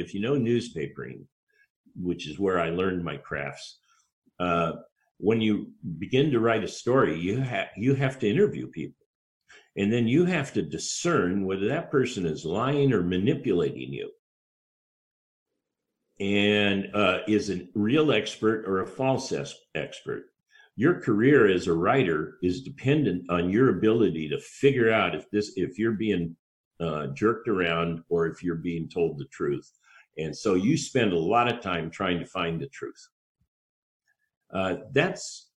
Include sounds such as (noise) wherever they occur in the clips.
if you know newspapering, which is where I learned my crafts, uh, when you begin to write a story, you have you have to interview people, and then you have to discern whether that person is lying or manipulating you, and uh, is a real expert or a false expert. Your career as a writer is dependent on your ability to figure out if this if you're being uh, jerked around or if you're being told the truth. And so you spend a lot of time trying to find the truth. Uh, that's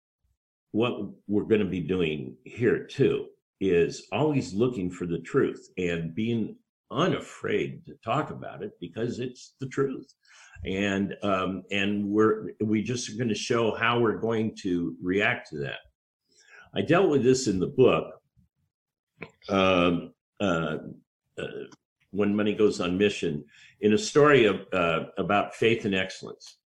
what we're going to be doing here too is always looking for the truth and being unafraid to talk about it because it's the truth and um, and we're we just going to show how we're going to react to that i dealt with this in the book um, uh, uh, when money goes on mission in a story of, uh, about faith and excellence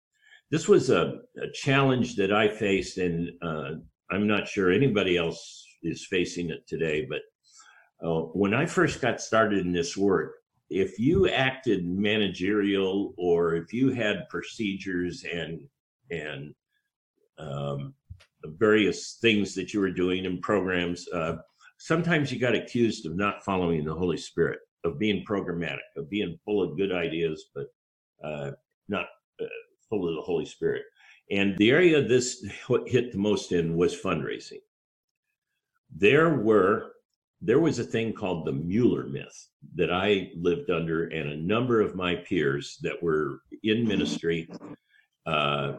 this was a, a challenge that I faced, and uh, I'm not sure anybody else is facing it today. But uh, when I first got started in this work, if you acted managerial or if you had procedures and and um, various things that you were doing in programs, uh, sometimes you got accused of not following the Holy Spirit, of being programmatic, of being full of good ideas, but uh, not uh, full of the Holy Spirit. And the area this (laughs) hit the most in was fundraising. There were there was a thing called the Mueller myth that I lived under, and a number of my peers that were in ministry uh,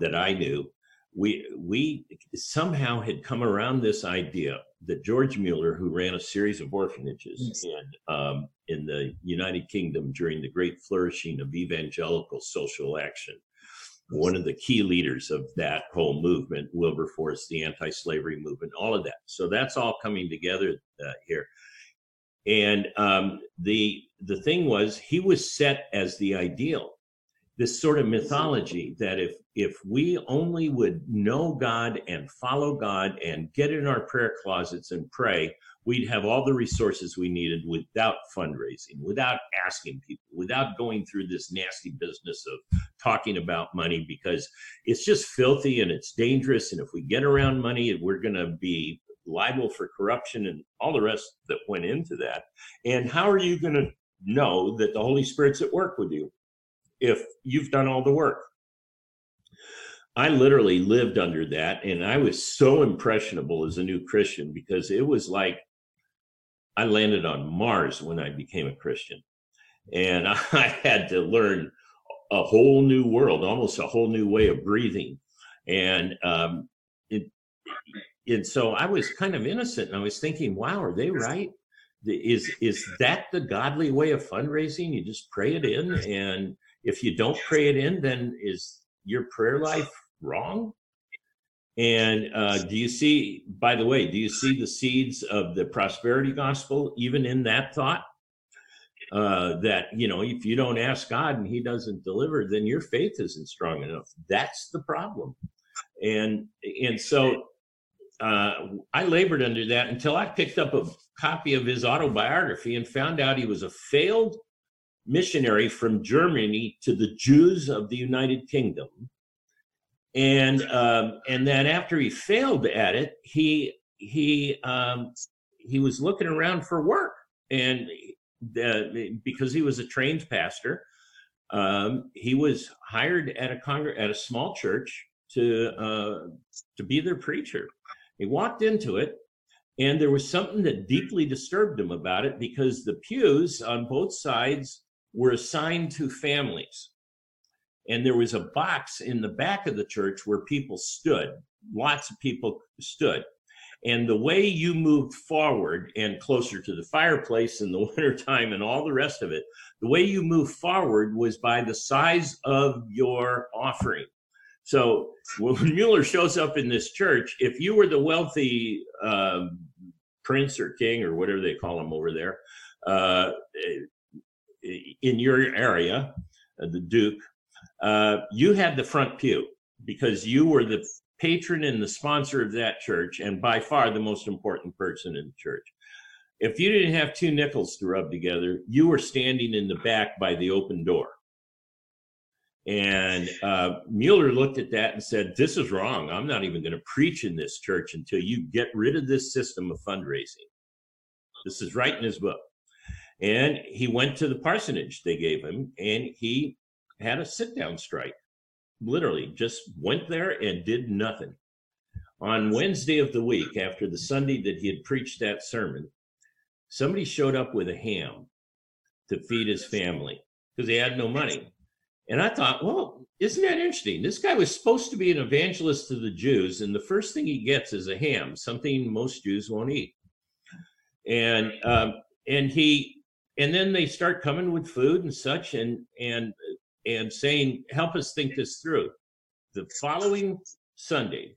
that I knew we we somehow had come around this idea that George Mueller, who ran a series of orphanages yes. in um, in the United Kingdom during the great flourishing of evangelical social action, one of the key leaders of that whole movement, Wilberforce, the anti-slavery movement, all of that. So that's all coming together uh, here. And um, the the thing was, he was set as the ideal this sort of mythology that if if we only would know God and follow God and get in our prayer closets and pray, we'd have all the resources we needed without fundraising, without asking people, without going through this nasty business of talking about money because it's just filthy and it's dangerous. And if we get around money, we're going to be liable for corruption and all the rest that went into that. And how are you going to know that the Holy Spirit's at work with you? If you've done all the work. I literally lived under that, and I was so impressionable as a new Christian because it was like I landed on Mars when I became a Christian. And (laughs) I had to learn a whole new world, almost a whole new way of breathing. And um, it, and so I was kind of innocent, and I was thinking, "Wow, are they right? Is is that the godly way of fundraising? You just pray it in, and if you don't pray it in, then is your prayer life wrong? And uh, do you see, by the way, do you see the seeds of the prosperity gospel even in that thought? Uh, that, you know, if you don't ask God and He doesn't deliver, then your faith isn't strong enough. That's the problem. And, and so uh, I labored under that until I picked up a copy of his autobiography and found out he was a failed missionary from Germany to the Jews of the United Kingdom. And um, and then after he failed at it, he he um, he was looking around for work, and the, because he was a trained pastor, um, he was hired at a congr- at a small church to uh, to be their preacher. He walked into it, and there was something that deeply disturbed him about it because the pews on both sides were assigned to families. And there was a box in the back of the church where people stood. Lots of people stood. And the way you moved forward and closer to the fireplace in the (laughs) wintertime and all the rest of it, the way you moved forward was by the size of your offering. So when (laughs) Mueller shows up in this church, if you were the wealthy um, prince or king or whatever they call him over there, uh, in your area, uh, the Duke, uh, you had the front pew because you were the patron and the sponsor of that church, and by far the most important person in the church. if you didn't have two nickels to rub together, you were standing in the back by the open door. And uh, Mueller looked at that and said, This is wrong. I'm not even going to preach in this church until you get rid of this system of fundraising. This is right in his book. And he went to the parsonage they gave him and he had a sit down strike. Literally, just went there and did nothing. On Wednesday of the week, after the Sunday that he had preached that sermon, somebody showed up with a ham to feed his family because he had no money. And I thought, well, isn't that interesting? This guy was supposed to be an evangelist to the Jews, and the first thing he gets is a ham, something most Jews won't eat. And um, and he and then they start coming with food and such, and and and saying, help us think this through. The following Sunday,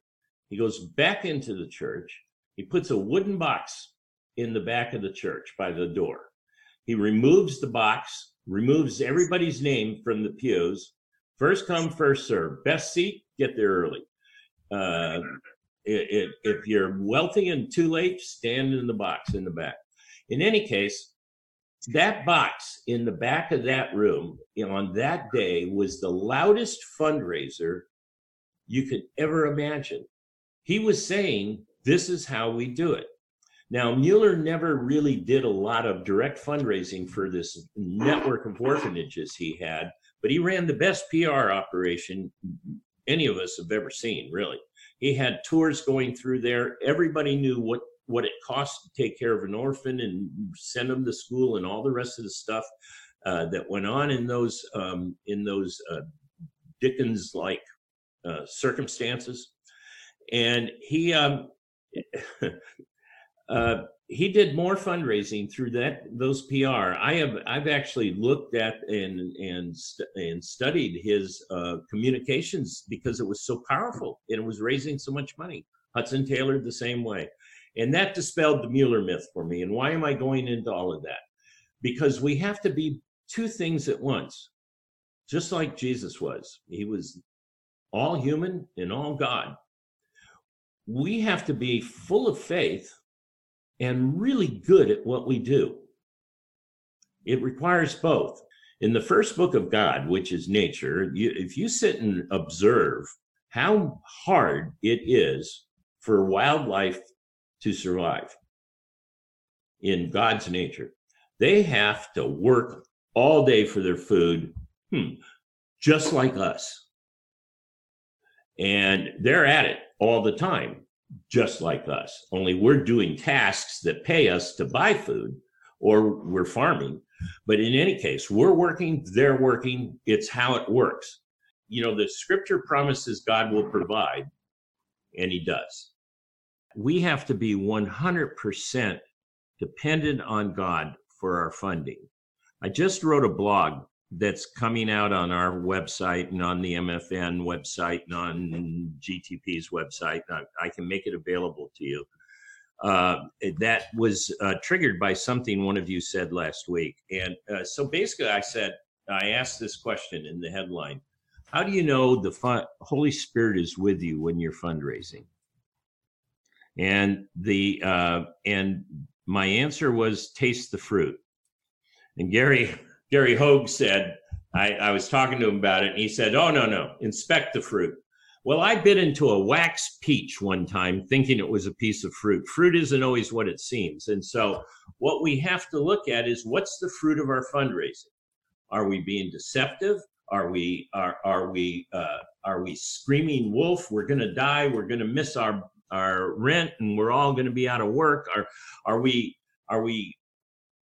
he goes back into the church. He puts a wooden box in the back of the church by the door. He removes the box removes everybody's name from the pews. First come, first serve. Best seat, get there early. Uh, if, if you're wealthy and too late, stand in the box in the back. In any case, that box in the back of that room on that day was the loudest fundraiser you could ever imagine. He was saying, This is how we do it. Now, Mueller never really did a lot of direct fundraising for this network of orphanages he had, but he ran the best PR operation any of us have ever seen, really. He had tours going through there. Everybody knew what, what it cost to take care of an orphan and send them to school and all the rest of the stuff uh, that went on in those um, in those uh, Dickens like uh, circumstances. And he um, (laughs) uh, he did more fundraising through that those PR. I have I've actually looked at and and and studied his uh, communications because it was so powerful and it was raising so much money. Hudson Taylor the same way, and that dispelled the Mueller myth for me. And why am I going into all of that? Because we have to be two things at once, just like Jesus was. He was all human and all God. We have to be full of faith and really good at what we do. It requires both. In the first book of God, which is nature, you, if you sit and observe how hard it is for wildlife to survive in God's nature, they have to work all day for their food, hmm, just like us. And they're at it all the time just like us, only we're doing tasks that pay us to buy food or we're farming. But in any case, we're working, they're working. It's how it works. You know, the scripture promises God will provide, and He does. We have to be 100% dependent on God for our funding. I just wrote a blog that's coming out on our website and on the MFN website and on GTP's website. I, can make it available to you. Uh, that was uh, triggered by something one of you said last week. And uh, so basically, I said, I asked this question in the headline How do you know the fun- Holy Spirit is with you when you're fundraising? And the uh, and my answer was taste the fruit. And Gary (laughs) Gary Hoag said, I, I was talking to him about it, and he said, Oh, no, no, inspect the fruit. Well, I bit into a wax peach one time thinking it was a piece of fruit. Fruit isn't always what it seems. And so, what we have to look at is what's the fruit of our fundraising? Are we being deceptive? Are we are are we uh, are we screaming wolf? We're going to die. We're going to miss our our rent, and we're all going to be out of work. Are are we are we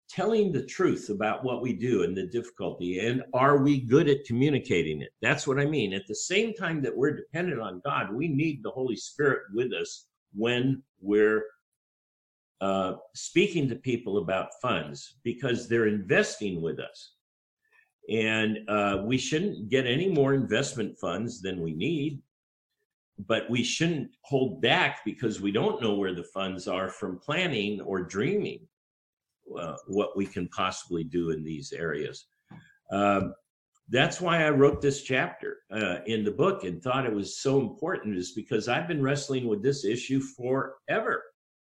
telling the truth about what we do and the difficulty and are we good at communicating it? That's what i mean. At the same time that we're dependent on god we need the holy spirit with us when we're uh, speaking to people about funds because they're investing with us. And uh, we shouldn't get any more investment funds than we need but we shouldn't hold back because we don't know where the funds are from planning or dreaming uh, what we can possibly do in these areas. Um, that's why I wrote this chapter uh, in the book and thought it was so important, is because I've been wrestling with this issue forever.